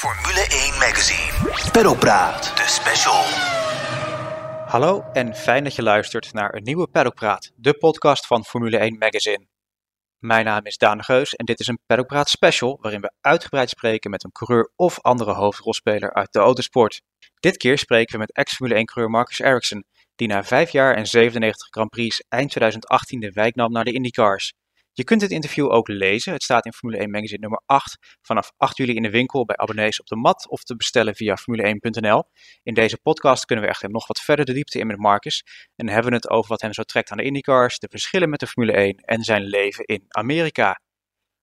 Formule 1 Magazine. Pedalpraat, de special. Hallo en fijn dat je luistert naar een nieuwe Pedalpraat, de podcast van Formule 1 Magazine. Mijn naam is Daan de Geus en dit is een Pedalpraat special waarin we uitgebreid spreken met een coureur of andere hoofdrolspeler uit de autosport. Dit keer spreken we met ex-Formule 1 coureur Marcus Ericsson, die na 5 jaar en 97 Grand Prix eind 2018 de wijk nam naar de IndyCars. Je kunt het interview ook lezen. Het staat in Formule 1 Magazine nummer 8 vanaf 8 juli in de winkel bij abonnees op de mat of te bestellen via formule1.nl. In deze podcast kunnen we echt nog wat verder de diepte in met Marcus en hebben het over wat hem zo trekt aan de IndyCars, de verschillen met de Formule 1 en zijn leven in Amerika.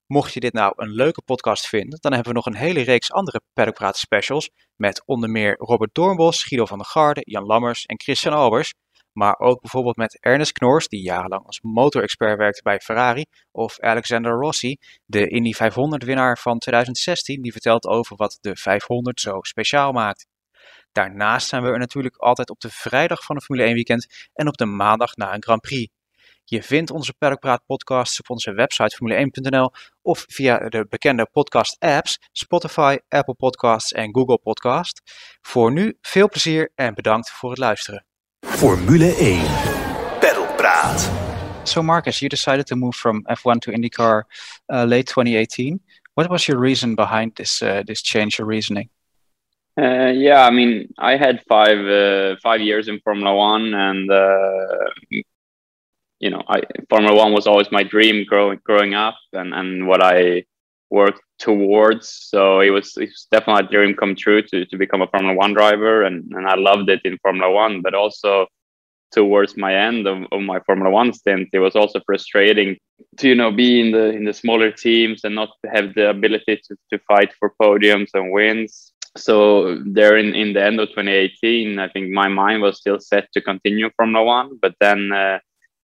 Mocht je dit nou een leuke podcast vinden, dan hebben we nog een hele reeks andere Paddockpraat specials met onder meer Robert Doornbos, Guido van der Garde, Jan Lammers en Christian Albers. Maar ook bijvoorbeeld met Ernest Knors, die jarenlang als motorexpert werkte bij Ferrari. Of Alexander Rossi, de Indy 500 winnaar van 2016, die vertelt over wat de 500 zo speciaal maakt. Daarnaast zijn we er natuurlijk altijd op de vrijdag van een Formule 1 weekend en op de maandag na een Grand Prix. Je vindt onze Paddockpraat podcasts op onze website formule1.nl of via de bekende podcast apps Spotify, Apple Podcasts en Google Podcast. Voor nu veel plezier en bedankt voor het luisteren. Formule 1. Paddockpraat. So, Marcus, you decided to move from F1 to IndyCar uh, late 2018. What was your reason behind this uh, this change of reasoning? Uh, yeah, I mean, I had five uh, five years in Formula One, and uh, you know, I, Formula One was always my dream growing growing up, and and what I worked towards. So it was, it was definitely a dream come true to, to become a Formula One driver, and, and I loved it in Formula One. But also towards my end of, of my Formula One stint, it was also frustrating to you know be in the in the smaller teams and not have the ability to, to fight for podiums and wins. So there in, in the end of 2018, I think my mind was still set to continue Formula One, but then uh,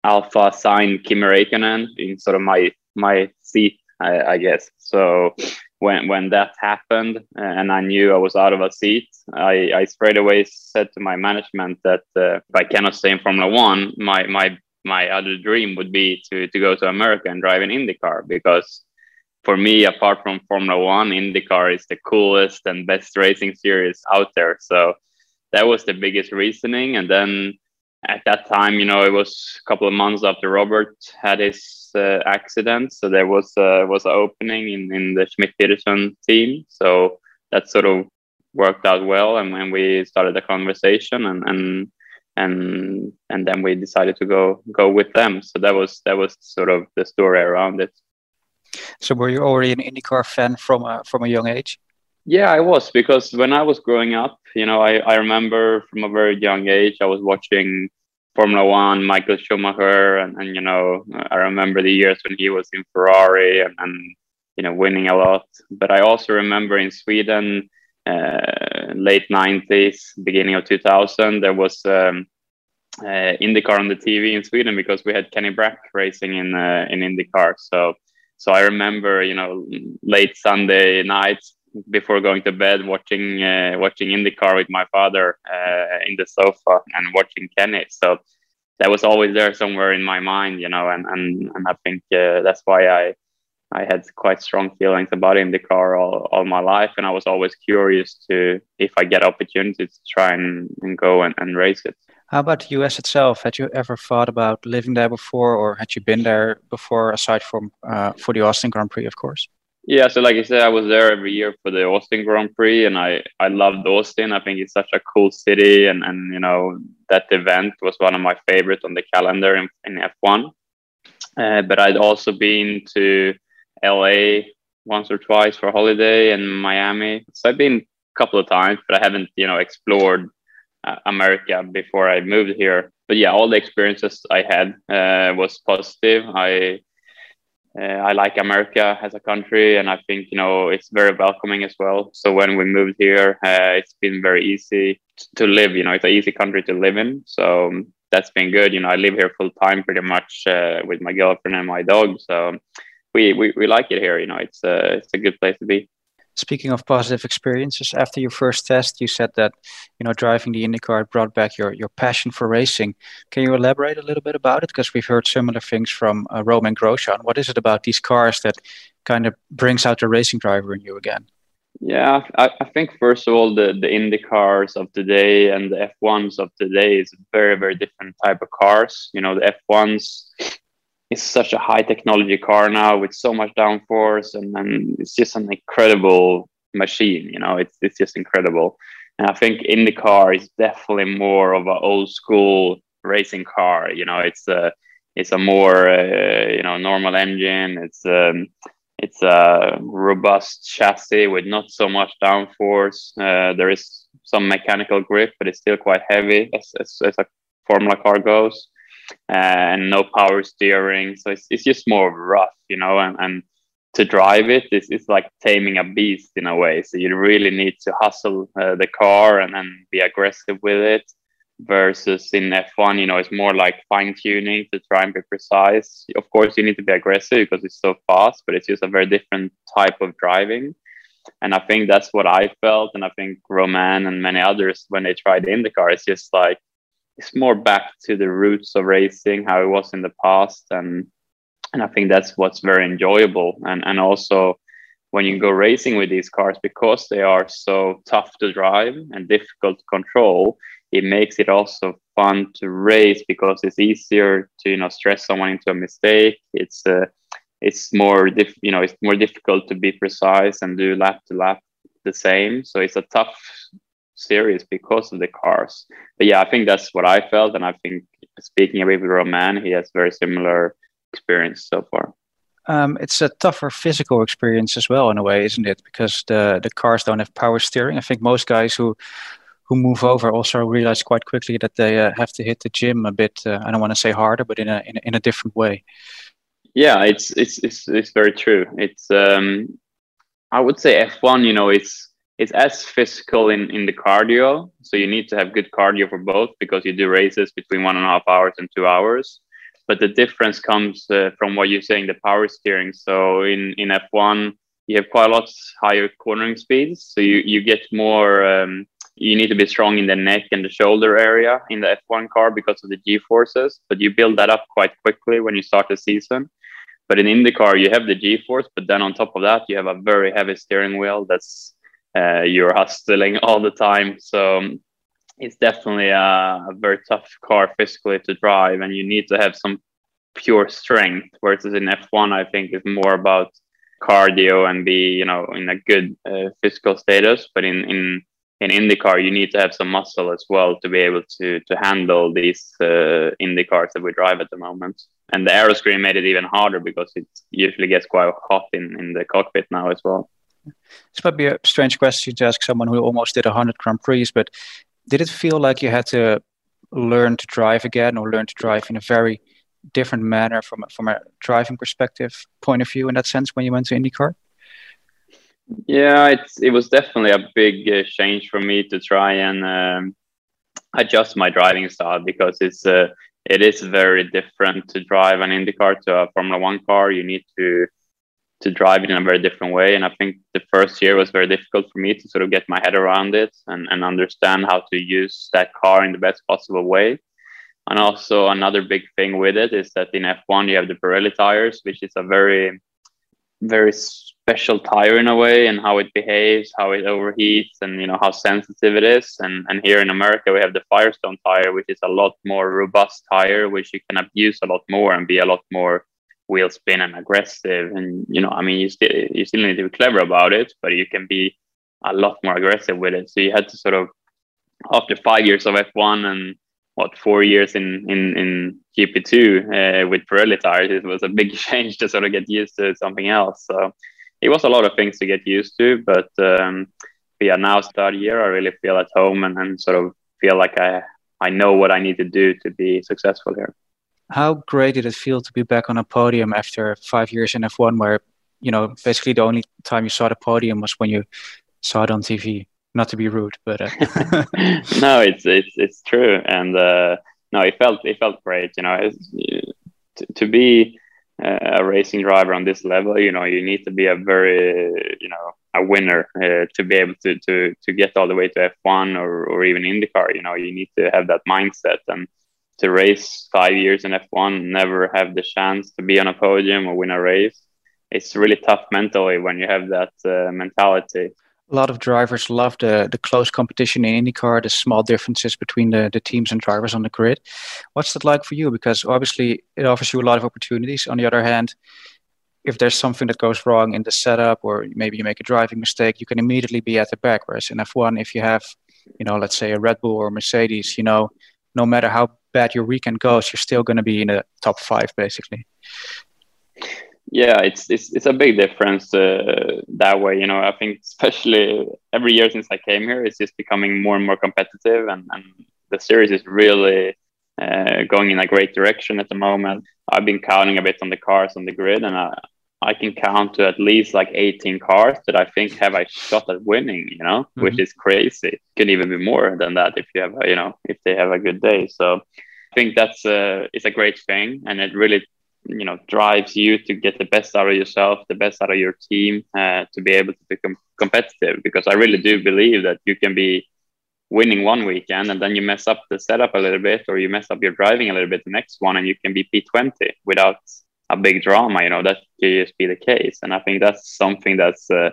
Alfa signed Kimi Räikkönen in sort of my my seat I, I guess. So when when that happened and I knew I was out of a seat, I, I straight away said to my management that uh, if I cannot stay in Formula One, my my my other dream would be to to go to America and drive an IndyCar because for me, apart from Formula One, IndyCar is the coolest and best racing series out there. So that was the biggest reasoning. And then at that time, you know, it was a couple of months after Robert had his uh, accident, so there was uh, was an opening in in the Schmidt Peterson team. So that sort of worked out well, and when we started the conversation, and and and and then we decided to go go with them. So that was that was sort of the story around it. So were you already an IndyCar fan from a, from a young age? Yeah, I was because when I was growing up, you know, I, I remember from a very young age, I was watching Formula One, Michael Schumacher, and, and you know, I remember the years when he was in Ferrari and, and you know, winning a lot. But I also remember in Sweden, uh, late 90s, beginning of 2000, there was um, uh, IndyCar on the TV in Sweden because we had Kenny Brack racing in uh, in IndyCar. So so I remember, you know, late Sunday nights before going to bed watching uh, watching IndyCar with my father uh, in the sofa and watching Kenny. So that was always there somewhere in my mind, you know, and and, and I think uh, that's why I I had quite strong feelings about IndyCar all, all my life, and I was always curious to if I get opportunities to try and, and go and, and race it. How about the US itself? Had you ever thought about living there before, or had you been there before, aside from uh, for the Austin Grand Prix, of course? Yeah, so like I said, I was there every year for the Austin Grand Prix, and I I loved Austin. I think it's such a cool city, and and you know that event was one of my favorites on the calendar in, in F1. Uh, but I'd also been to LA once or twice for holiday and Miami. So I've been a couple of times, but I haven't you know explored uh, America before I moved here. But yeah, all the experiences I had uh, was positive. I I like America as a country, and I think you know it's very welcoming as well. So when we moved here, uh, it's been very easy to live. You know, it's an easy country to live in. So um, that's been good. You know, I live here full time pretty much uh, with my girlfriend and my dog. So we, we, we like it here. You know, it's a it's a good place to be. Speaking of positive experiences, after your first test, you said that you know driving the IndyCar brought back your your passion for racing. Can you elaborate a little bit about it? Because we've heard similar things from uh, Romain Grosjean. What is it about these cars that kind of brings out the racing driver in you again? Yeah, I, I think first of all the the IndyCars of today and the F1s of today is a very very different type of cars. You know, the F1s is such a high technology car now with so much downforce and, and it's just an incredible machine. You know, it's it's just incredible. And I think IndyCar is definitely more of an old school racing car. You know, it's a it's a more uh, you know normal engine. It's um, it's a robust chassis with not so much downforce. Uh, there is some mechanical grip, but it's still quite heavy as, as, as a Formula car goes, and no power steering. So it's, it's just more rough, you know, and, and to drive it is it's like taming a beast in a way. So you really need to hustle uh, the car and, and be aggressive with it versus in F1, you know, it's more like fine tuning to try and be precise. Of course, you need to be aggressive because it's so fast, but it's just a very different type of driving. And I think that's what I felt. And I think Romain and many others, when they tried IndyCar, it's just like, it's more back to the roots of racing, how it was in the past. And, and I think that's what's very enjoyable. And, and also, when you go racing with these cars, because they are so tough to drive and difficult to control, it makes it also fun to race because it's easier to you know stress someone into a mistake it's uh, it's more diff- you know it's more difficult to be precise and do lap to lap the same so it's a tough series because of the cars but yeah i think that's what i felt and i think speaking a bit with romain he has very similar experience so far um, it's a tougher physical experience as well in a way, isn't it? Because the the cars don't have power steering. I think most guys who who move over also realize quite quickly that they uh, have to hit the gym a bit. Uh, I don't want to say harder, but in a, in a, in a different way. Yeah, it's it's it's it's very true. It's um, I would say F1. You know, it's it's as physical in in the cardio. So you need to have good cardio for both because you do races between one and a half hours and two hours. But the difference comes uh, from what you're saying, the power steering. So in in F1, you have quite a lot higher cornering speeds, so you you get more. Um, you need to be strong in the neck and the shoulder area in the F1 car because of the G forces, but you build that up quite quickly when you start the season. But in IndyCar, you have the G force, but then on top of that, you have a very heavy steering wheel that's uh, you're hustling all the time. So um, it's definitely a, a, very tough car physically to drive, and you need to have some pure strength. Whereas in F1, I think is more about cardio and be you know in a good uh, physical status. But in in in IndyCar, you need to have some muscle as well to be able to to handle these uh, IndyCars that we drive at the moment. And the aeroscreen made it even harder because it usually gets quite hot in, in the cockpit now as well. This might be a strange question to ask someone who almost did 100 Grand Prix, but did it feel like you had to learn to drive again or learn to drive in a very different manner from, from a driving perspective point of view in that sense when you went to IndyCar? Yeah, it's it was definitely a big uh, change for me to try and um, adjust my driving style because it's uh, it is very different to drive an IndyCar to a Formula One car. You need to to drive it in a very different way, and I think the first year was very difficult for me to sort of get my head around it and, and understand how to use that car in the best possible way. And also another big thing with it is that in F1 you have the Pirelli tires, which is a very very special tire in a way and how it behaves, how it overheats, and you know how sensitive it is. And and here in America we have the Firestone tire, which is a lot more robust tire, which you can abuse a lot more and be a lot more wheel spin and aggressive. And you know, I mean, you still you still need to be clever about it, but you can be a lot more aggressive with it. So you had to sort of after five years of F1 and what four years in in in GP2 uh, with Pirelli tires, it was a big change to sort of get used to something else. So it was a lot of things to get used to, but um, yeah, now start year, I really feel at home and, and sort of feel like I I know what I need to do to be successful here. How great did it feel to be back on a podium after five years in F1, where you know basically the only time you saw the podium was when you saw it on TV? not to be rude, but uh... no, it's it's it's true, and uh, no, it felt it felt great. You know, to, to be uh, a racing driver on this level, you know, you need to be a very you know a winner uh, to be able to to to get all the way to F1 or or even IndyCar. You know, you need to have that mindset and to race five years in F1, never have the chance to be on a podium or win a race. It's really tough mentally when you have that uh, mentality. A lot of drivers love the the close competition in IndyCar, the small differences between the, the teams and drivers on the grid. What's that like for you? Because obviously it offers you a lot of opportunities. On the other hand, if there's something that goes wrong in the setup or maybe you make a driving mistake, you can immediately be at the back. Whereas in F1, if you have, you know, let's say a Red Bull or Mercedes, you know, no matter how bad your weekend goes, you're still going to be in the top five, basically. Yeah, it's it's it's a big difference uh, that way. You know, I think especially every year since I came here, it's just becoming more and more competitive, and and the series is really uh, going in a great direction at the moment. I've been counting a bit on the cars on the grid, and I, I can count to at least like 18 cars that I think have a shot at winning, you know, mm-hmm. which is crazy. Can even be more than that if you have, a, you know, if they have a good day. So I think that's a, it's a great thing. And it really, you know, drives you to get the best out of yourself, the best out of your team, uh, to be able to become competitive. Because I really do believe that you can be winning one weekend and then you mess up the setup a little bit or you mess up your driving a little bit the next one and you can be P20 without a big drama you know that could just be the case and i think that's something that's uh,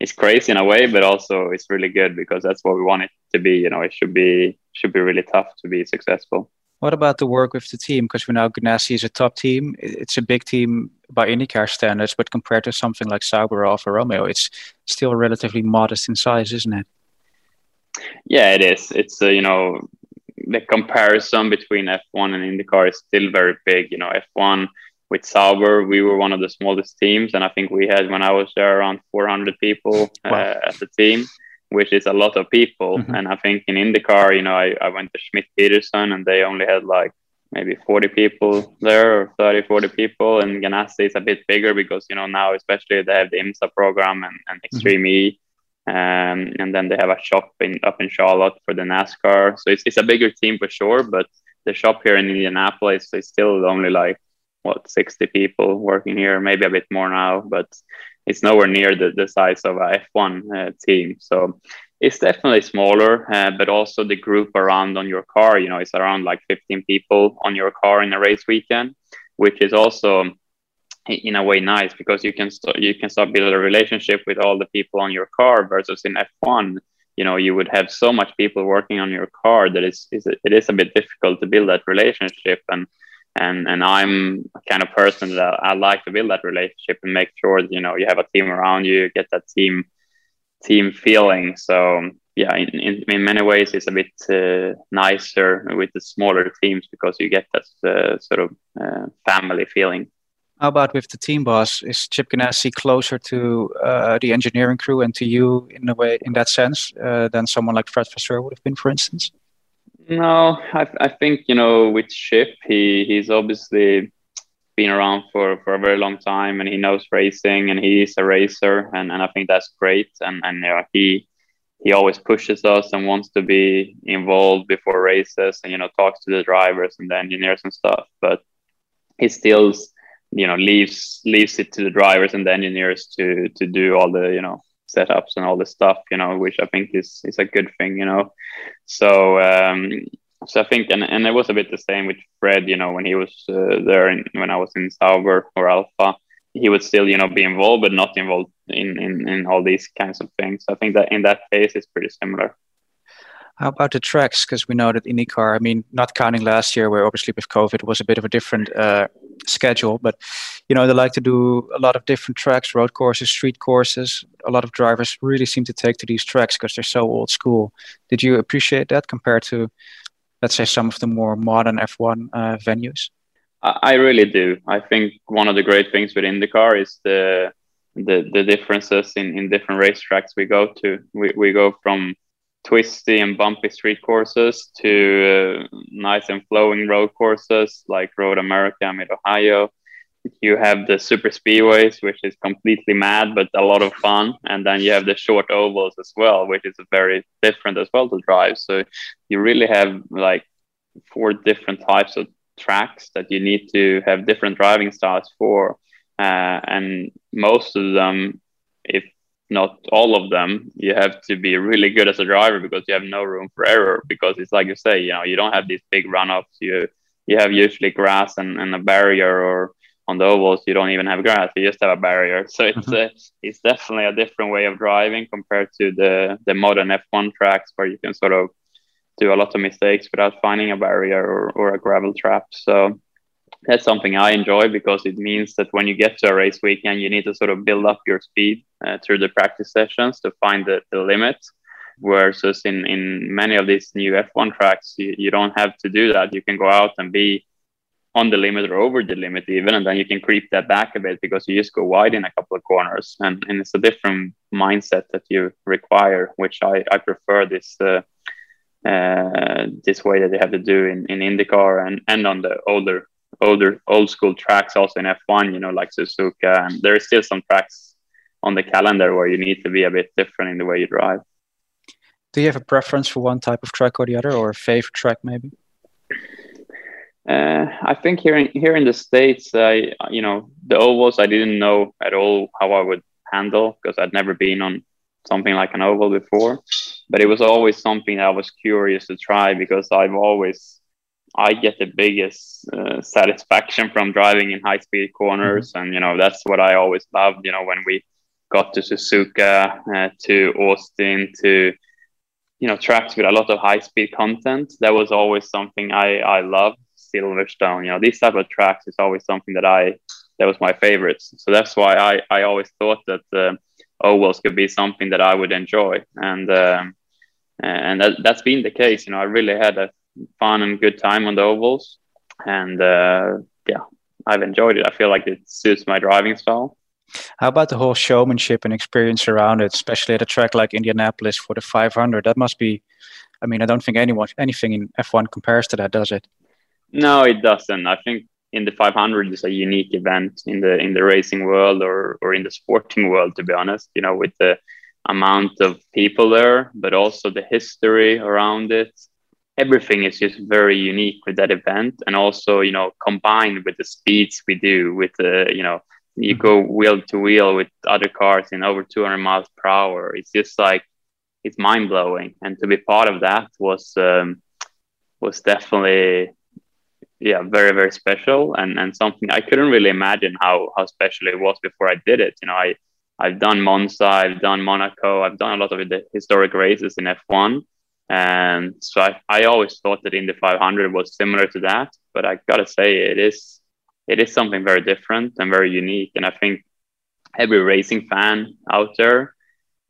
is crazy in a way but also it's really good because that's what we want it to be you know it should be should be really tough to be successful what about the work with the team? Because we know Ganassi is a top team. It's a big team by IndyCar standards, but compared to something like Sauber or Alfa Romeo, it's still relatively modest in size, isn't it? Yeah, it is. It's uh, you know the comparison between F1 and IndyCar is still very big. You know, F1 with Sauber, we were one of the smallest teams, and I think we had when I was there around 400 people wow. uh, as a team, which is a lot of people. Mm-hmm. And I think in IndyCar, you know, I, I went to Schmidt Peterson, and they only had like maybe 40 people there or 30 40 people and ganassi is a bit bigger because you know now especially they have the imsa program and, and mm-hmm. extreme mm-hmm. e um, and then they have a shop in up in Charlotte for the NASCAR. So it's, it's a bigger team for sure, but the shop here in Indianapolis is still only like what 60 people working here, maybe a bit more now, but it's nowhere near the, the size of a F1 uh, team. So it's definitely smaller, uh, but also the group around on your car, you know, it's around like 15 people on your car in a race weekend, which is also in a way nice because you can st- you can start building a relationship with all the people on your car versus in F1 you know you would have so much people working on your car that it's, it's it is a bit difficult to build that relationship and and and I'm a kind of person that I like to build that relationship and make sure that you know you have a team around you get that team team feeling so yeah in, in, in many ways it's a bit uh, nicer with the smaller teams because you get that uh, sort of uh, family feeling how about with the team boss? Is Chip Ganassi closer to uh, the engineering crew and to you in a way, in that sense, uh, than someone like Fred Vasseur would have been, for instance? No, I, I think you know with Chip, he he's obviously been around for, for a very long time and he knows racing and he's a racer and, and I think that's great. And and know, he he always pushes us and wants to be involved before races and you know talks to the drivers and the engineers and stuff. But he still you know leaves leaves it to the drivers and the engineers to to do all the you know setups and all the stuff you know which i think is is a good thing you know. So um so i think and, and it was a bit the same with fred you know when he was uh, there in, when i was in sauber or alfa he would still you know be involved but not involved in in, in all these kinds of things. I think that in that case it's pretty similar how about the tracks? Because we know that IndyCar, I mean, not counting last year, where obviously with COVID it was a bit of a different uh, schedule, but you know they like to do a lot of different tracks, road courses, street courses. A lot of drivers really seem to take to these tracks because they're so old school. Did you appreciate that compared to, let's say, some of the more modern F1 uh, venues? I really do. I think one of the great things with IndyCar is the the, the differences in, in different racetracks we go to. We, we go from twisty and bumpy street courses to uh, nice and flowing road courses like Road America, Mid Ohio. You have the super speedways, which is completely mad but a lot of fun, and then you have the short ovals as well, which is very different as well to drive. So you really have like four different types of tracks that you need to have different driving styles for, uh, and most of them, if not all of them, you have to be really good as a driver because you have no room for error. Because it's like you say, you know, you don't have these big runoffs. You you have usually grass and, and a barrier or on the ovals you don't even have grass you just have a barrier so it's mm-hmm. a, it's definitely a different way of driving compared to the the modern f1 tracks where you can sort of do a lot of mistakes without finding a barrier or, or a gravel trap so that's something i enjoy because it means that when you get to a race weekend you need to sort of build up your speed uh, through the practice sessions to find the, the limit versus in in many of these new f1 tracks you, you don't have to do that. You can go out and be on the limit or over the limit even and then you can creep that back a bit because you just go wide in a couple of corners. And, and it's a different mindset that you require which i, I prefer this uh, uh, this way that they have to do in, in IndyCar and, and on the older older old school tracks also in F1 you know like Suzuka and there is still some tracks on the calendar where you need to be a bit different in the way you drive do you have a preference for one type of track or the other or a favorite track maybe uh, I think here in here in the states, I you know the ovals I didn't know at all how I would handle because I'd never been on something like an oval before. But it was always something I was curious to try because I've always I get the biggest uh, satisfaction from driving in high speed corners, mm-hmm. and you know that's what I always loved. You know when we got to Suzuka, uh, to Austin, to you know tracks with a lot of high speed content, that was always something I I loved Silverstone, you know, these type of tracks is always something that I that was my favorites. So that's why I I always thought that uh, ovals could be something that I would enjoy, and um, and that that's been the case. You know, I really had a fun and good time on the ovals, and uh, yeah, I've enjoyed it. I feel like it suits my driving style. How about the whole showmanship and experience around it, especially at a track like Indianapolis for the 500? That must be, I mean, I don't think anyone anything in F1 compares to that, does it? No, it doesn't. I think in the 500 is a unique event in the in the racing world or or in the sporting world. To be honest, you know, with the amount of people there, but also the history around it. Everything is just very unique with that event, and also you know combined with the speeds we do with the you know you go wheel to wheel with other cars in over 200 miles per hour. It's just like it's mind blowing, and to be part of that was um, was definitely yeah very very special and and something i couldn't really imagine how how special it was before i did it. You know i i've done monza i've done monaco i've done a lot of the historic races in f1 and so i, I always thought that Indy 500 was similar to that but i gotta say it is it is something very different and very unique and i think every racing fan out there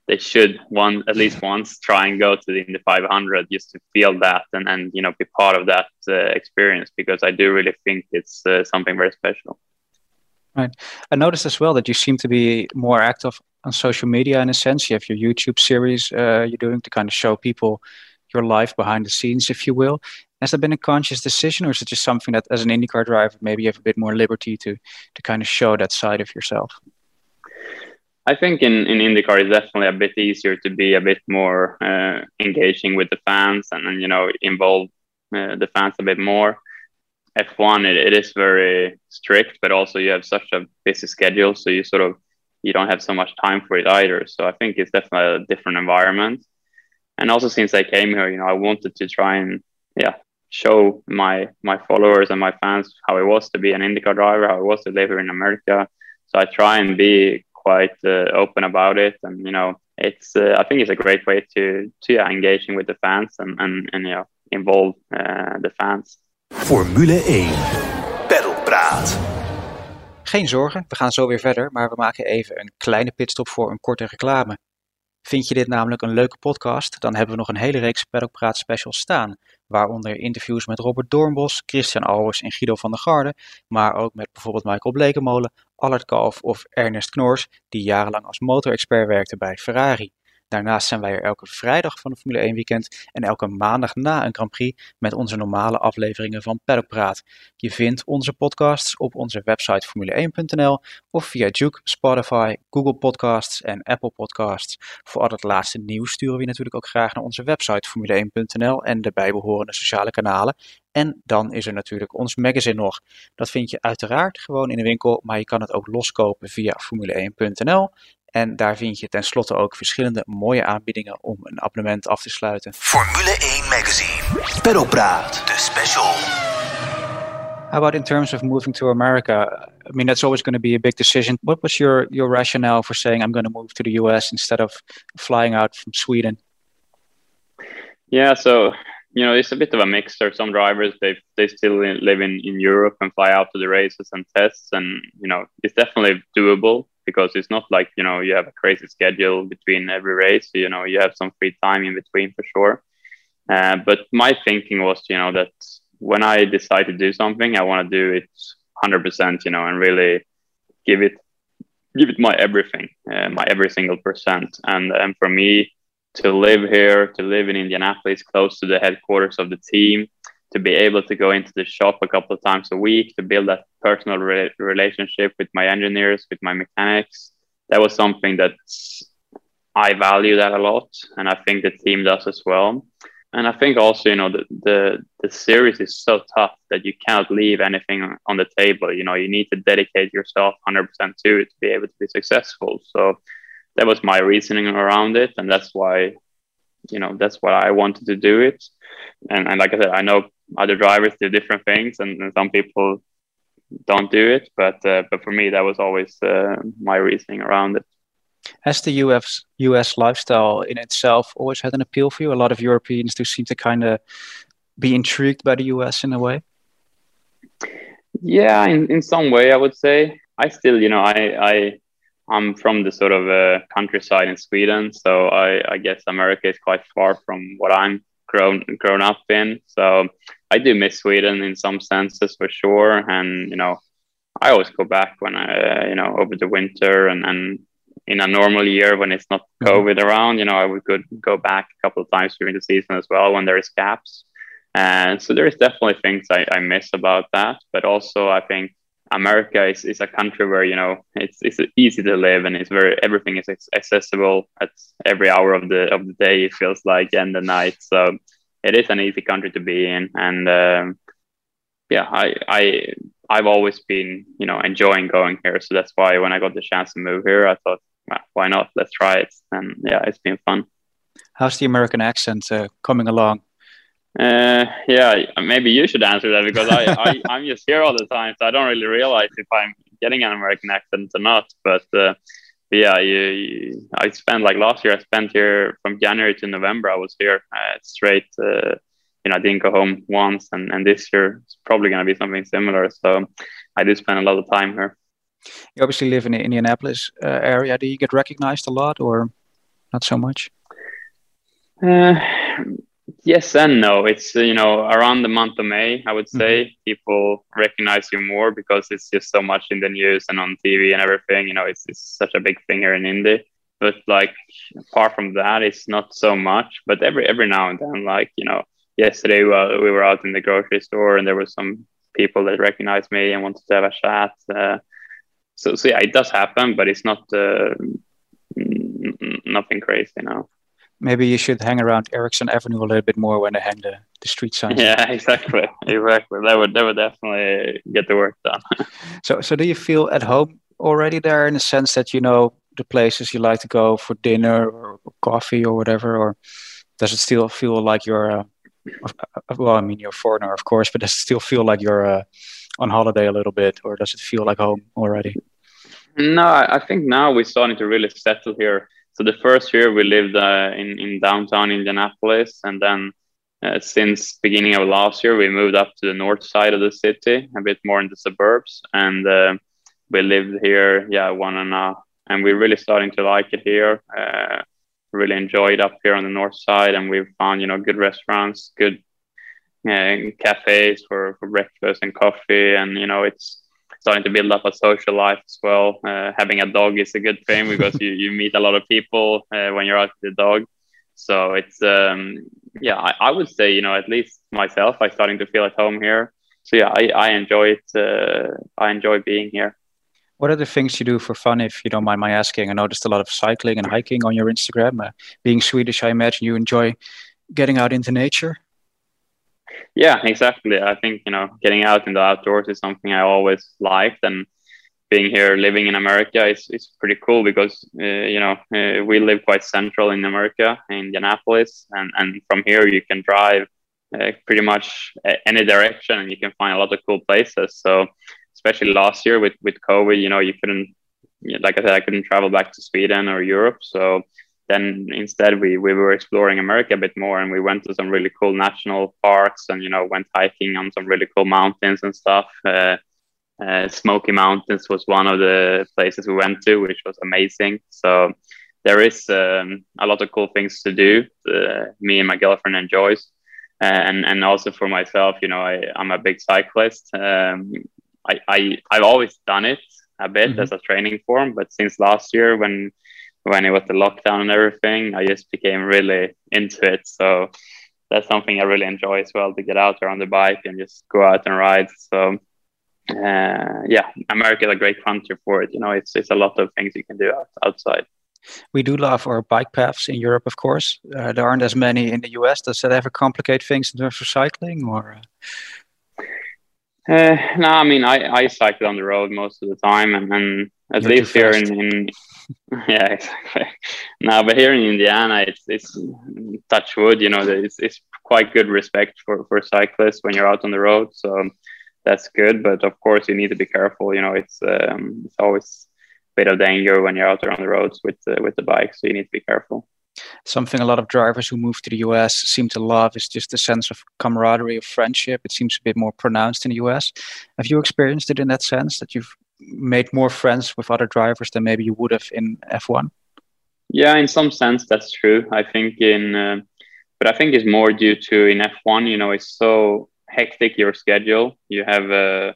they should one at least once try and go to the Indy 500 just to feel that and and you know be part of that uh, experience because I do really think it's uh, something very special. Right. I noticed as well that you seem to be more active on social media in a sense. You have your YouTube series uh, you're doing to kind of show people your life behind the scenes, if you will. Has there been a conscious decision, or is it just something that, as an IndyCar driver, maybe you have a bit more liberty to to kind of show that side of yourself? I think in, in IndyCar it's definitely a bit easier to be a bit more uh, engaging with the fans and, and you know involve uh, the fans a bit more. F1 it, it is very strict, but also you have such a busy schedule, so you sort of you don't have so much time for it either. So I think it's definitely a different environment. And also since I came here, you know, I wanted to try and yeah show my my followers and my fans how it was to be an IndyCar driver, how it was to live here in America. So I try and be quite uh, open about it, and you know, it's uh, I think it's a great way to to yeah, engaging with the fans and and, and you know, involve uh, the fans. Formule 1 Paddockpraat. Geen zorgen, we gaan zo weer verder, maar we maken even een kleine pitstop voor een korte reclame. Vind je dit namelijk een leuke podcast? Dan hebben we nog een hele reeks Paddockpraat specials staan. Waaronder interviews met Robert Doornbos, Christian Albers en Guido van der Garde. Maar ook met bijvoorbeeld Michael Blekemolen, Allard Kalf of Ernest Knoors, die jarenlang als motorexpert werkte bij Ferrari. Daarnaast zijn wij er elke vrijdag van de Formule 1 weekend en elke maandag na een Grand Prix met onze normale afleveringen van Paddock Praat. Je vindt onze podcasts op onze website formule1.nl of via Juke, Spotify, Google Podcasts en Apple Podcasts. Voor al het laatste nieuws sturen we je natuurlijk ook graag naar onze website formule1.nl en de bijbehorende sociale kanalen. En dan is er natuurlijk ons magazine nog. Dat vind je uiteraard gewoon in de winkel, maar je kan het ook loskopen via formule1.nl. En daar vind je tenslotte ook verschillende mooie aanbiedingen om een abonnement af te sluiten. Formule 1 Magazine. Pedalpraat, de special. How about in terms of moving to America? I mean, that's always going to be a big decision. What was your your rationale for saying I'm going to move to the US instead of flying out from Sweden? Yeah, so you know, it's a bit of a mix. There some drivers they they still live in in Europe and fly out to the races and tests, and you know, it's definitely doable because it's not like you know you have a crazy schedule between every race. You know, you have some free time in between for sure. Uh, but my thinking was, you know, that when I decide to do something, I want to do it 100%, you know, and really give it give it my everything, uh, my every single percent. And and for me to live here, to live in Indianapolis, close to the headquarters of the team, to be able to go into the shop a couple of times a week, to build that personal re- relationship with my engineers, with my mechanics, that was something that I value that a lot, and I think the team does as well and I think also, you know, the, the the series is so tough that you cannot leave anything on the table. You know, you need to dedicate yourself 100% to it to be able to be successful. So that was my reasoning around it, and that's why, you know, that's why I wanted to do it. And and like I said, I know other drivers do different things, and, and some people don't do it, but uh, but for me, that was always uh, my reasoning around it. Has the US US lifestyle in itself always had an appeal for you? A lot of Europeans do seem to kind of be intrigued by the US in a way. Yeah, in, in some way, I would say. I still, you know, I I I'm from the sort of uh, countryside in Sweden, so I, I guess America is quite far from what I'm grown grown up in. So I do miss Sweden in some senses for sure, and you know, I always go back when I, uh, you know, over the winter and and in a normal year when it's not mm-hmm. COVID mm-hmm. around, you know, I would could go back a couple of times during the season as well when there is gaps. And so there is definitely things I, I miss about that. But also I think America is, is a country where, you know, it's it's easy to live and it's very everything is accessible at every hour of the of the day, it feels like and the night. So it is an easy country to be in. And um, yeah, I I I've always been, you know, enjoying going here. So that's why when I got the chance to move here, I thought why not? Let's try it. And yeah, it's been fun. How's the American accent uh, coming along? Uh, yeah, maybe you should answer that because I, I I'm just here all the time, so I don't really realize if I'm getting an American accent or not. But, uh, but yeah, you, you, I spent like last year. I spent here from January to November. I was here uh, straight. Uh, you know, I didn't go home once, and and this year it's probably going to be something similar. So I do spend a lot of time here. You obviously live in the Indianapolis uh, area. Do you get recognized a lot, or not so much? Yes and no. It's uh, you know around the month of May, I would say mm-hmm. people recognize you more because it's just so much in the news and on TV and everything. You know, it's, it's such a big thing here in Indy. But like apart from that, it's not so much. But every every now and then, like you know, yesterday uh, we were out in the grocery store and there was some people that recognized me and wanted to have a chat. Uh, so, so yeah, it does happen, but it's not uh, nothing crazy now. Maybe you should hang around Ericsson Avenue a little bit more when they hang the, the street signs. Yeah, exactly, exactly. That would that would definitely get the work done. so, so do you feel at home already there in the sense that you know the places you like to go for dinner or coffee or whatever, or does it still feel like you're? Uh, well, I mean, you're a foreigner, of course, but does it still feel like you're uh, on holiday a little bit, or does it feel like home already? No, I think now we're starting to really settle here. So the first year we lived uh, in in downtown Indianapolis, and then uh, since beginning of last year we moved up to the north side of the city, a bit more in the suburbs, and uh, we lived here, yeah, one and a, and we're really starting to like it here. Uh, really enjoyed up here on the north side, and we've found you know good restaurants, good uh, cafes for, for breakfast and coffee, and you know it's starting to build up a social life as well. Uh, having a dog is a good thing because you, you meet a lot of people uh, when you're out with the dog. So it's um, yeah, I, I, would say you know at least myself, I'm starting to feel at home here. So yeah, I, I enjoy it. Uh, I enjoy being here. What are the things you do for fun, if you don't mind my asking? I noticed a lot of cycling and hiking on your Instagram. Uh, being Swedish, I imagine you enjoy getting out into nature. Yeah, exactly. I think you know getting out in the outdoors is something I always liked, and being here, living in America, is is pretty cool because uh, you know uh, we live quite central in America, in Indianapolis, and and from here you can drive uh, pretty much any direction, and you can find a lot of cool places. So, especially last year with with COVID, you know, you couldn't, like I said, I couldn't travel back to Sweden or Europe. So then instead we we were exploring America a bit more, and we went to some really cool national parks, and you know, went hiking on some really cool mountains and stuff. Uh, uh, Smoky Mountains was one of the places we went to, which was amazing. So there is um, a lot of cool things to do. Uh, me and my girlfriend enjoys, and and also for myself, you know, I I'm a big cyclist. Um, I I I've always done it a bit mm-hmm. as a training form, but since last year when when it was the lockdown and everything, I just became really into it. So that's something I really enjoy as well to get out there on the bike and just go out and ride. So uh, yeah, America is a great country for it. You know, it's it's a lot of things you can do out, outside. We do love our bike paths in Europe, of course. Uh, there aren't as many in the US. Does that ever complicate things in terms of cycling, or? Uh, no, I mean I, I cycle on the road most of the time, and, and at You're least here in, in yeah exactly. no, but here in Indiana, it's it's touch wood. You know, it's it's quite good respect for for cyclists when you're out on the road. So that's good. But of course, you need to be careful. You know, it's um, it's always a bit of danger when you're out there on the roads with uh, with the bike, so you need to be careful. Something a lot of drivers who move to the US seem to love is just the sense of camaraderie, of friendship. It seems a bit more pronounced in the US. Have you experienced it in that sense that you've made more friends with other drivers than maybe you would have in F1? Yeah, in some sense, that's true. I think in, uh, but I think it's more due to in F1, you know, it's so hectic your schedule. You have uh,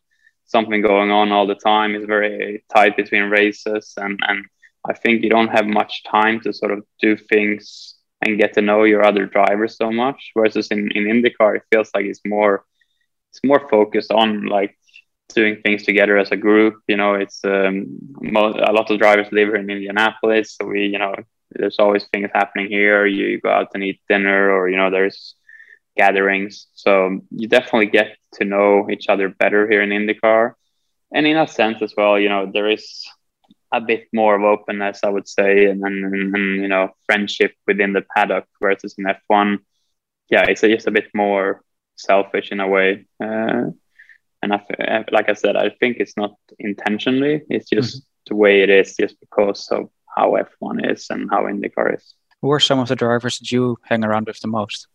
something going on all the time. It's very tight between races, and and I think you don't have much time to sort of do things and get to know your other drivers so much. Versus in in IndyCar, it feels like it's more it's more focused on like doing things together as a group. You know, it's um, a lot of drivers live here in Indianapolis, so we you know there's always things happening here. You go out and eat dinner, or you know there's gatherings. So you definitely get to know each other better here in IndyCar. And in a sense as well, you know, there is a bit more of openness, I would say, and, and, and you know, friendship within the paddock versus in F1. Yeah, it's just a bit more selfish in a way. Uh, and I, like I said, I think it's not intentionally, it's just mm-hmm. the way it is, just because of how F1 is and how IndyCar is. Who are some of the drivers that you hang around with the most?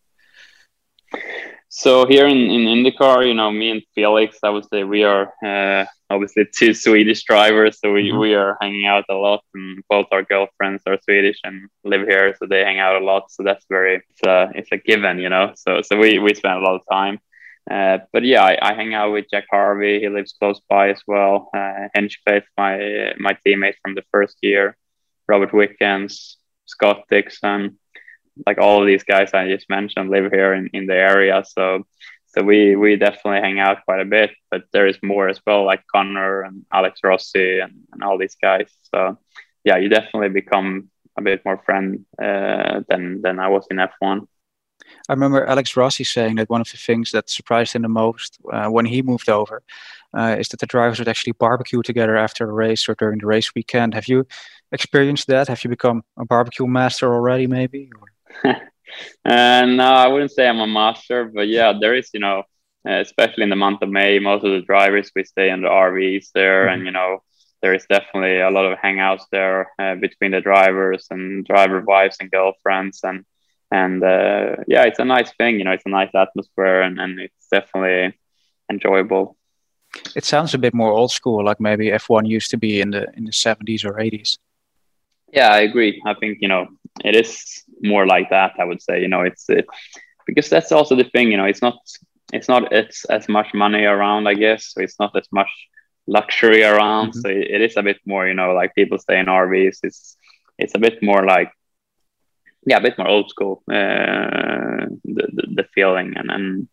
So here in, in IndyCar, you know, me and Felix, I would say we are uh, obviously two Swedish drivers, so we, mm-hmm. we are hanging out a lot, and both our girlfriends are Swedish and live here, so they hang out a lot. So that's very it's a it's a given, you know. So so we we spend a lot of time. Uh, but yeah, I, I, hang out with Jack Harvey. He lives close by as well. Uh, my my teammate from the first year, Robert Wickens, Scott Dixon like all of these guys I just mentioned live here in, in the area. So so we we definitely hang out quite a bit, but there is more as well, like Connor and Alex Rossi and, and all these guys. So yeah, you definitely become a bit more friend uh, than than I was in F1. I remember Alex Rossi saying that one of the things that surprised him the most uh, when he moved over uh, is that the drivers would actually barbecue together after a race or during the race weekend. Have you experienced that? Have you become a barbecue master already, maybe? Or? and no, I wouldn't say I'm a master, but yeah, there is, you know, uh, especially in the month of May, most of the drivers we stay in the RVs there, mm-hmm. and you know, there is definitely a lot of hangouts there uh, between the drivers and driver wives and girlfriends, and and uh, yeah, it's a nice thing, you know, it's a nice atmosphere, and, and it's definitely enjoyable. It sounds a bit more old school, like maybe F1 used to be in the in the 70s or 80s. Yeah, I agree. I think you know it is more like that. I would say you know it's it, because that's also the thing. You know, it's not it's not it's as much money around. I guess so. It's not as much luxury around. Mm-hmm. So it, it is a bit more. You know, like people stay in RVs. It's it's a bit more like yeah, a bit more old school. Uh, the, the, the feeling and and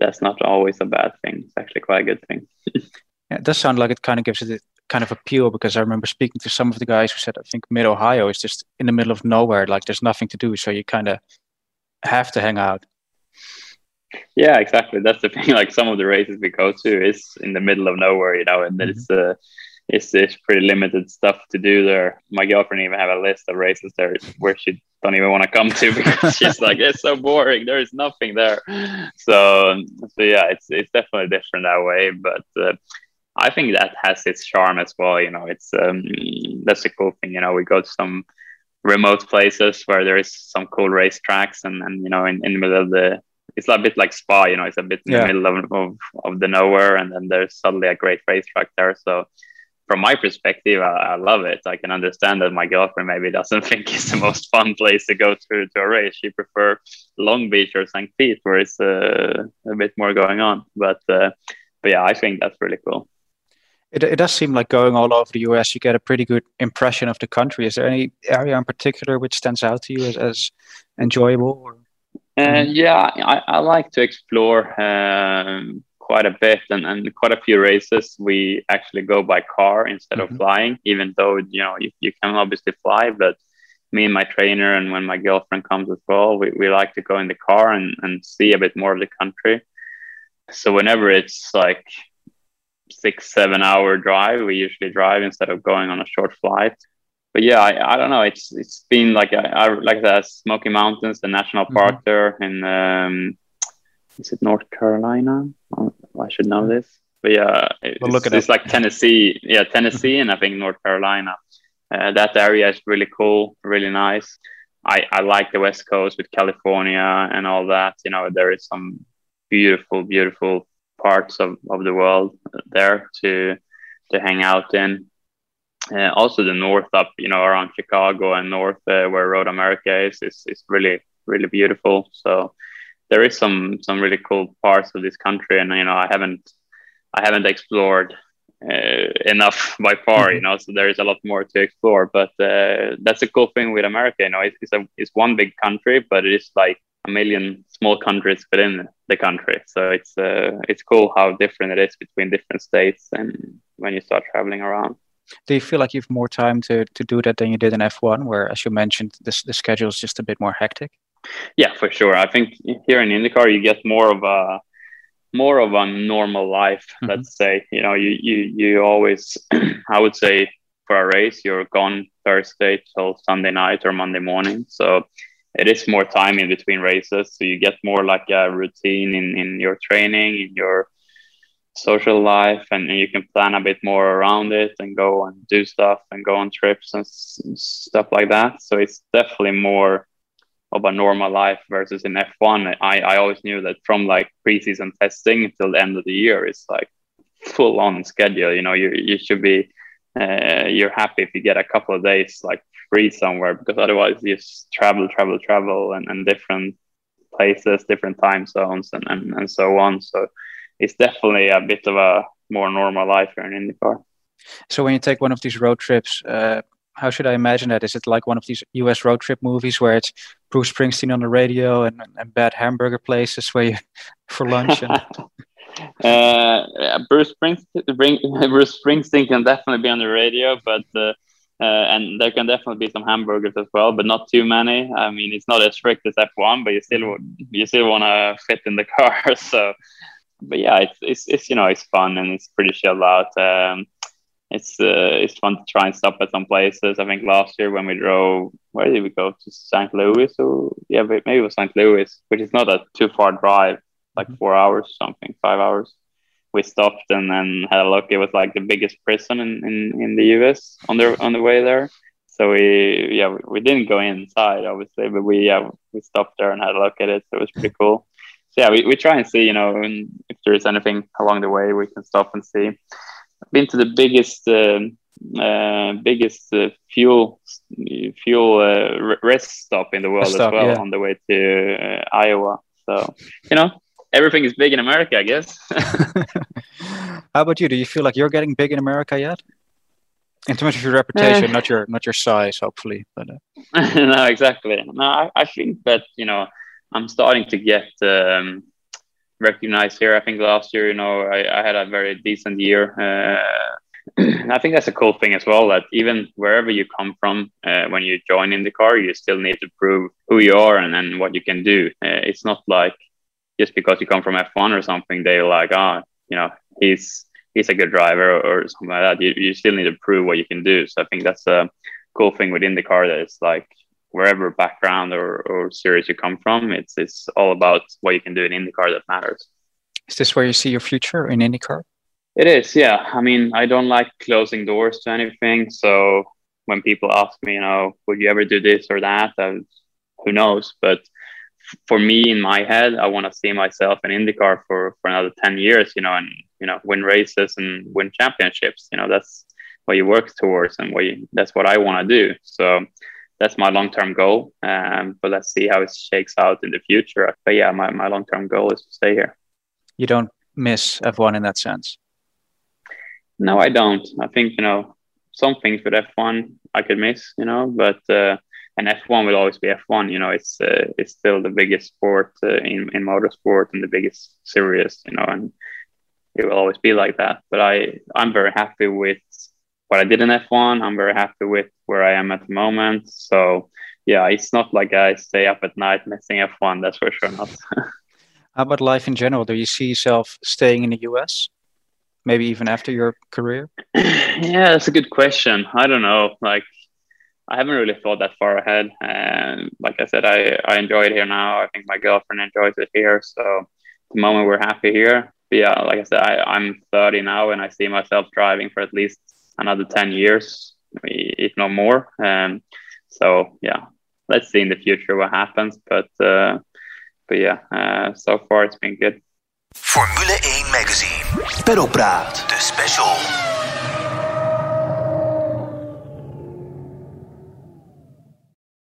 that's not always a bad thing. It's actually quite a good thing. yeah, it does sound like it kind of gives it kind of appeal because I remember speaking to some of the guys who said, I think Mid Ohio is just in the middle of nowhere, like there's nothing to do, so you kind of have to hang out. Yeah, exactly. That's the thing. Like some of the races we go to is in the middle of nowhere, you know, and mm-hmm. it's uh, it's it's pretty limited stuff to do there. My girlfriend even have a list of races there where she don't even want to come to because she's like it's so boring. There is nothing there. So so yeah, it's it's definitely different that way, but. Uh, I think that has its charm as well. You know, it's um, that's a cool thing. You know, we go to some remote places where there is some cool racetracks, and and you know, in, in the middle of the, it's a bit like Spa. You know, it's a bit in yeah. the middle of, of of the nowhere, and then there's suddenly a great racetrack there. So from my perspective, I, I, love it. I can understand that my girlfriend maybe doesn't think it's the most fun place to go to, to a race. She prefer Long Beach or St. Pete, where it's uh, a bit more going on. But uh, but yeah, I think that's really cool. It, it does seem like going all over the US, you get a pretty good impression of the country. Is there any area in particular which stands out to you as, as enjoyable? Or? Uh, yeah, I, I like to explore um, quite a bit and, and quite a few races. We actually go by car instead mm-hmm. of flying, even though, you know, you, you can obviously fly, but me and my trainer and when my girlfriend comes as well, we, we like to go in the car and, and see a bit more of the country. So whenever it's like six seven hour drive we usually drive instead of going on a short flight but yeah i, I don't know it's it's been like a, I like the smoky mountains the national mm-hmm. park there in um is it north carolina? Oh, i should know this. But yeah it's, we'll look at it's it. like tennessee. Yeah tennessee and i think north carolina. Uh, that area is really cool really nice. I, I like the west coast with california and all that. You know there is some beautiful beautiful parts of, of the world there to to hang out in. Uh, also, the north up, you know, around Chicago and north uh, where Road America is, is, is really really beautiful. So there is some some really cool parts of this country, and you know, I haven't I haven't explored uh, enough by far, mm-hmm. you know. So there is a lot more to explore. But uh, that's a cool thing with America, you know. It's, it's a it's one big country, but it is like a million small countries within the country. So it's uh, it's cool how different it is between different states and when you start traveling around. Do you feel like you have more time to, to do that than you did in F1, where, as you mentioned, the, the schedule is just a bit more hectic? Yeah, for sure. I think here in IndyCar, you get more of a more of a normal life. Mm-hmm. Let's say, you know, you you you always, I would say, for a race, you're gone Thursday till Sunday night or Monday morning. So it is more time in between races so you get more like a routine in, in your training in your social life and, and you can plan a bit more around it and go and do stuff and go on trips and s- stuff like that so it's definitely more of a normal life versus in f1 I, I always knew that from like preseason testing until the end of the year it's like full on schedule you know you, you should be uh, you're happy if you get a couple of days like free somewhere because otherwise you just travel, travel, travel, and, and different places, different time zones, and, and, and so on. So it's definitely a bit of a more normal life here in IndyCar. So when you take one of these road trips, uh, how should I imagine that? Is it like one of these U.S. road trip movies where it's Bruce Springsteen on the radio and, and bad hamburger places where you for lunch? And... uh, Bruce Springsteen, Bruce Springsteen can definitely be on the radio, but uh, uh, and there can definitely be some hamburgers as well, but not too many. I mean, it's not as strict as F1, but you still you still want to fit in the car. So, but yeah, it's, it's it's you know it's fun and it's pretty chilled out. Um, it's uh, it's fun to try and stop at some places. I think last year when we drove, where did we go to St. Louis? Or yeah, maybe it was St. Louis, which is not a too far drive, like four hours something, five hours we stopped and then had a look. It was like the biggest prison in, in, in the US on the on the way there. So we yeah we, we didn't go inside obviously, but we yeah we stopped there and had a look at it. So it was pretty cool. So yeah, we, we try and see you know if there is anything along the way we can stop and see. I've been to the biggest uh, uh, biggest uh, fuel fuel uh, rest stop in the world stop, as well yeah. on the way to uh, Iowa. So you know everything is big in America, I guess. How about you? Do you feel like you're getting big in America yet? In terms of your reputation, uh, not your not your size, hopefully. But uh. no, exactly. No, I, I think that you know I'm starting to get um, recognized here. I think last year, you know, I, I had a very decent year. Uh, I think that's a cool thing as well. That even wherever you come from, uh, when you join IndyCar, you still need to prove who you are and, and what you can do. Uh, it's not like just because you come from F1 or something, they're like, ah, oh, you know, he's he's a good driver or something like that. You, you still need to prove what you can do. So I think that's a cool thing with IndyCar that it's like wherever background or, or series you come from, it's it's all about what you can do in IndyCar that matters. Is this where you see your future in IndyCar? It is, yeah. I mean, I don't like closing doors to anything. So when people ask me, you know, would you ever do this or that? Was, who knows? But for me, in my head, I want to see myself in IndyCar for for another ten years, you know, and you know, win races and win championships. You know, that's what you work towards, and what you, that's what I want to do. So that's my long term goal. Um, but let's see how it shakes out in the future. But yeah, my, my long term goal is to stay here. You don't miss F1 in that sense? No, I don't. I think, you know, some things with F1 I could miss, you know, but uh, and F1 will always be F1. You know, it's uh, it's still the biggest sport uh, in in motorsport and the biggest series, you know, and it will always be like that. But I I'm very happy with what I did in F1. I'm very happy with where I am at the moment. So yeah, it's not like I stay up at night missing F1. That's for sure not. How about life in general? Do you see yourself staying in the US? Maybe even after your career? yeah, that's a good question. I don't know. Like, I haven't really thought that far ahead. And like I said, I, I enjoy it here now. I think my girlfriend enjoys it here. So the moment we're happy here. But yeah, like I said, I, I'm 30 now and I see myself driving for at least another 10 years, if not more. Um, so yeah, let's see in the future what happens. But uh, but yeah, uh, so far it's been good. Formule 1 Magazine. Paddockpraat, de special.